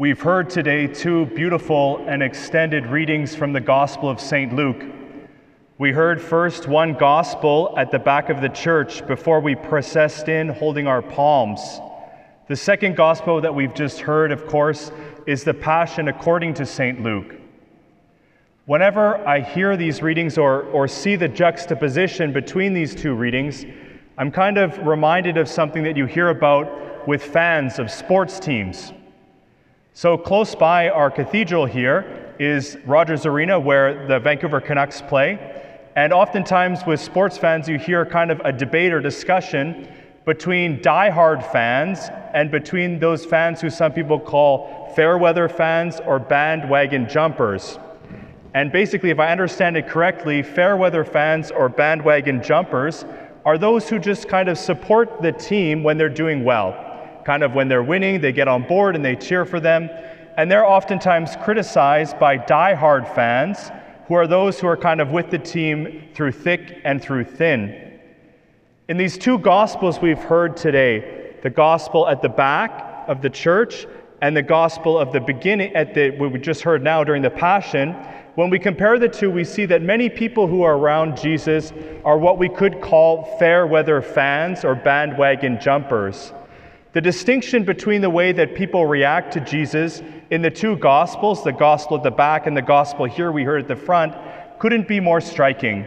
We've heard today two beautiful and extended readings from the Gospel of St. Luke. We heard first one Gospel at the back of the church before we processed in holding our palms. The second Gospel that we've just heard, of course, is the Passion according to St. Luke. Whenever I hear these readings or, or see the juxtaposition between these two readings, I'm kind of reminded of something that you hear about with fans of sports teams. So, close by our cathedral here is Rogers Arena, where the Vancouver Canucks play. And oftentimes, with sports fans, you hear kind of a debate or discussion between die-hard fans and between those fans who some people call fair weather fans or bandwagon jumpers. And basically, if I understand it correctly, fair weather fans or bandwagon jumpers are those who just kind of support the team when they're doing well kind of when they're winning, they get on board and they cheer for them. And they're oftentimes criticized by die-hard fans, who are those who are kind of with the team through thick and through thin. In these two gospels we've heard today, the gospel at the back of the church and the gospel of the beginning at the what we just heard now during the passion, when we compare the two, we see that many people who are around Jesus are what we could call fair weather fans or bandwagon jumpers. The distinction between the way that people react to Jesus in the two Gospels, the Gospel at the back and the Gospel here we heard at the front, couldn't be more striking.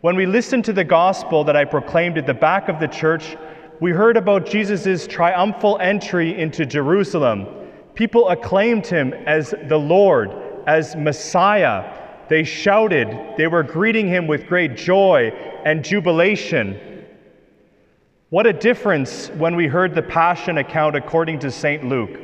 When we listened to the Gospel that I proclaimed at the back of the church, we heard about Jesus' triumphal entry into Jerusalem. People acclaimed him as the Lord, as Messiah. They shouted, they were greeting him with great joy and jubilation. What a difference when we heard the Passion account according to St. Luke.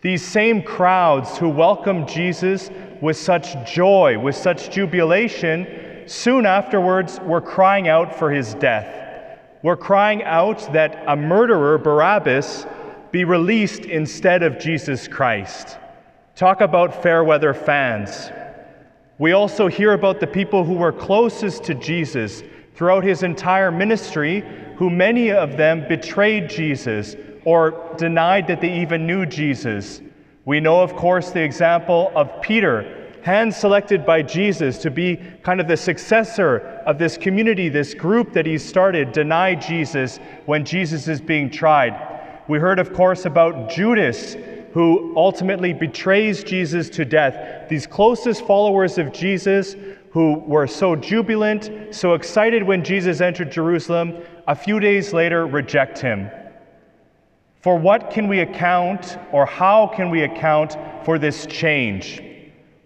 These same crowds who welcomed Jesus with such joy, with such jubilation, soon afterwards were crying out for his death. Were crying out that a murderer, Barabbas, be released instead of Jesus Christ. Talk about fair weather fans. We also hear about the people who were closest to Jesus throughout his entire ministry who many of them betrayed Jesus or denied that they even knew Jesus. We know, of course, the example of Peter, hand selected by Jesus to be kind of the successor of this community, this group that he started, deny Jesus when Jesus is being tried. We heard, of course, about Judas, who ultimately betrays Jesus to death. These closest followers of Jesus who were so jubilant, so excited when Jesus entered Jerusalem, a few days later reject him. For what can we account, or how can we account for this change?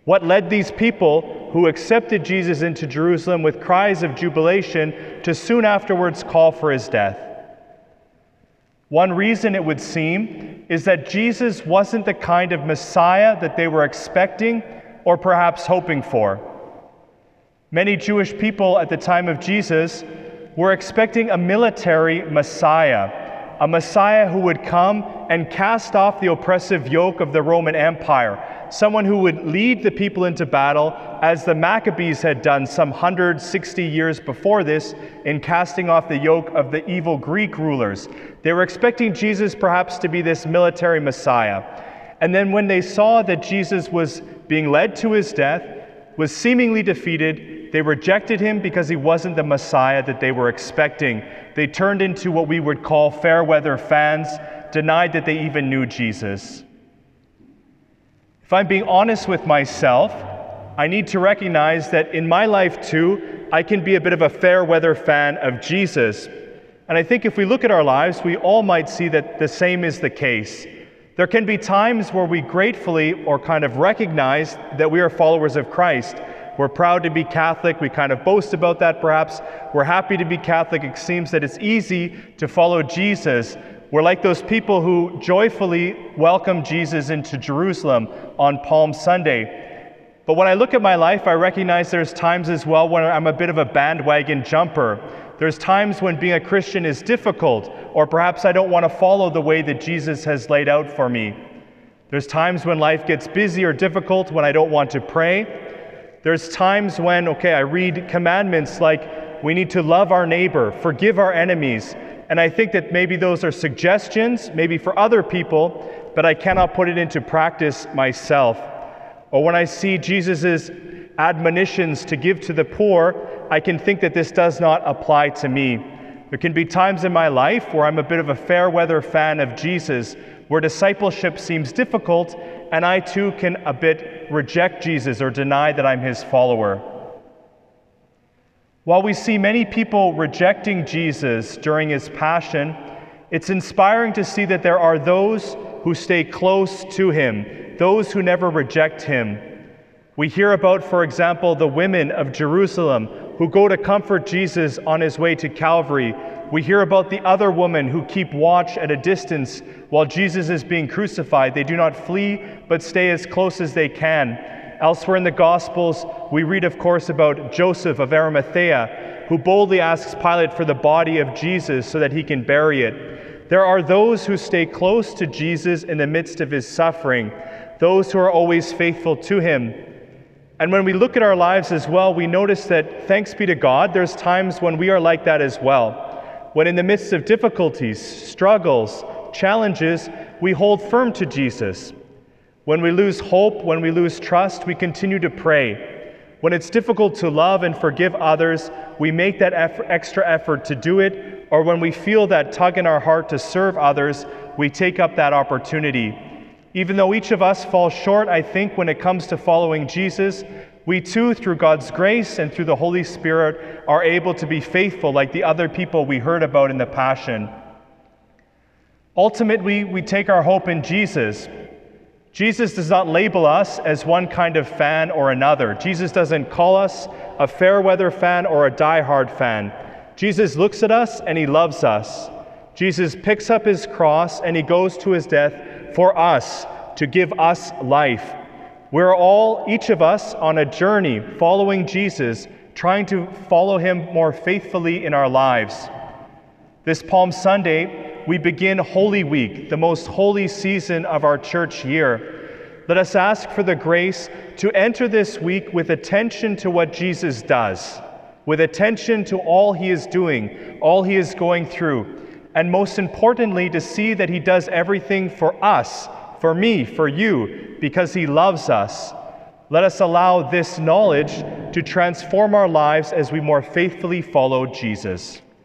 What led these people who accepted Jesus into Jerusalem with cries of jubilation to soon afterwards call for his death? One reason it would seem is that Jesus wasn't the kind of Messiah that they were expecting or perhaps hoping for. Many Jewish people at the time of Jesus were expecting a military Messiah, a Messiah who would come and cast off the oppressive yoke of the Roman Empire, someone who would lead the people into battle as the Maccabees had done some 160 years before this in casting off the yoke of the evil Greek rulers. They were expecting Jesus perhaps to be this military Messiah. And then when they saw that Jesus was being led to his death, was seemingly defeated, they rejected him because he wasn't the Messiah that they were expecting. They turned into what we would call fair weather fans, denied that they even knew Jesus. If I'm being honest with myself, I need to recognize that in my life too, I can be a bit of a fair weather fan of Jesus. And I think if we look at our lives, we all might see that the same is the case. There can be times where we gratefully or kind of recognize that we are followers of Christ. We're proud to be Catholic. We kind of boast about that, perhaps. We're happy to be Catholic. It seems that it's easy to follow Jesus. We're like those people who joyfully welcome Jesus into Jerusalem on Palm Sunday. But when I look at my life, I recognize there's times as well when I'm a bit of a bandwagon jumper. There's times when being a Christian is difficult, or perhaps I don't want to follow the way that Jesus has laid out for me. There's times when life gets busy or difficult, when I don't want to pray. There's times when, okay, I read commandments like we need to love our neighbor, forgive our enemies. And I think that maybe those are suggestions, maybe for other people, but I cannot put it into practice myself. Or when I see Jesus' admonitions to give to the poor, I can think that this does not apply to me. There can be times in my life where I'm a bit of a fair weather fan of Jesus, where discipleship seems difficult, and I too can a bit reject Jesus or deny that I'm his follower. While we see many people rejecting Jesus during his passion, it's inspiring to see that there are those who stay close to him, those who never reject him. We hear about, for example, the women of Jerusalem who go to comfort Jesus on his way to Calvary. We hear about the other women who keep watch at a distance while Jesus is being crucified. They do not flee, but stay as close as they can. Elsewhere in the Gospels, we read, of course, about Joseph of Arimathea, who boldly asks Pilate for the body of Jesus so that he can bury it. There are those who stay close to Jesus in the midst of his suffering, those who are always faithful to him. And when we look at our lives as well, we notice that, thanks be to God, there's times when we are like that as well. When in the midst of difficulties, struggles, challenges, we hold firm to Jesus. When we lose hope, when we lose trust, we continue to pray. When it's difficult to love and forgive others, we make that effort, extra effort to do it. Or when we feel that tug in our heart to serve others, we take up that opportunity. Even though each of us falls short, I think, when it comes to following Jesus, we too, through God's grace and through the Holy Spirit, are able to be faithful like the other people we heard about in the Passion. Ultimately, we take our hope in Jesus. Jesus does not label us as one kind of fan or another. Jesus doesn't call us a fair weather fan or a die-hard fan. Jesus looks at us and he loves us. Jesus picks up his cross and he goes to his death for us to give us life. We're all, each of us, on a journey following Jesus, trying to follow him more faithfully in our lives. This Palm Sunday, we begin Holy Week, the most holy season of our church year. Let us ask for the grace to enter this week with attention to what Jesus does, with attention to all he is doing, all he is going through, and most importantly, to see that he does everything for us for me, for you, because He loves us. Let us allow this knowledge to transform our lives as we more faithfully follow Jesus.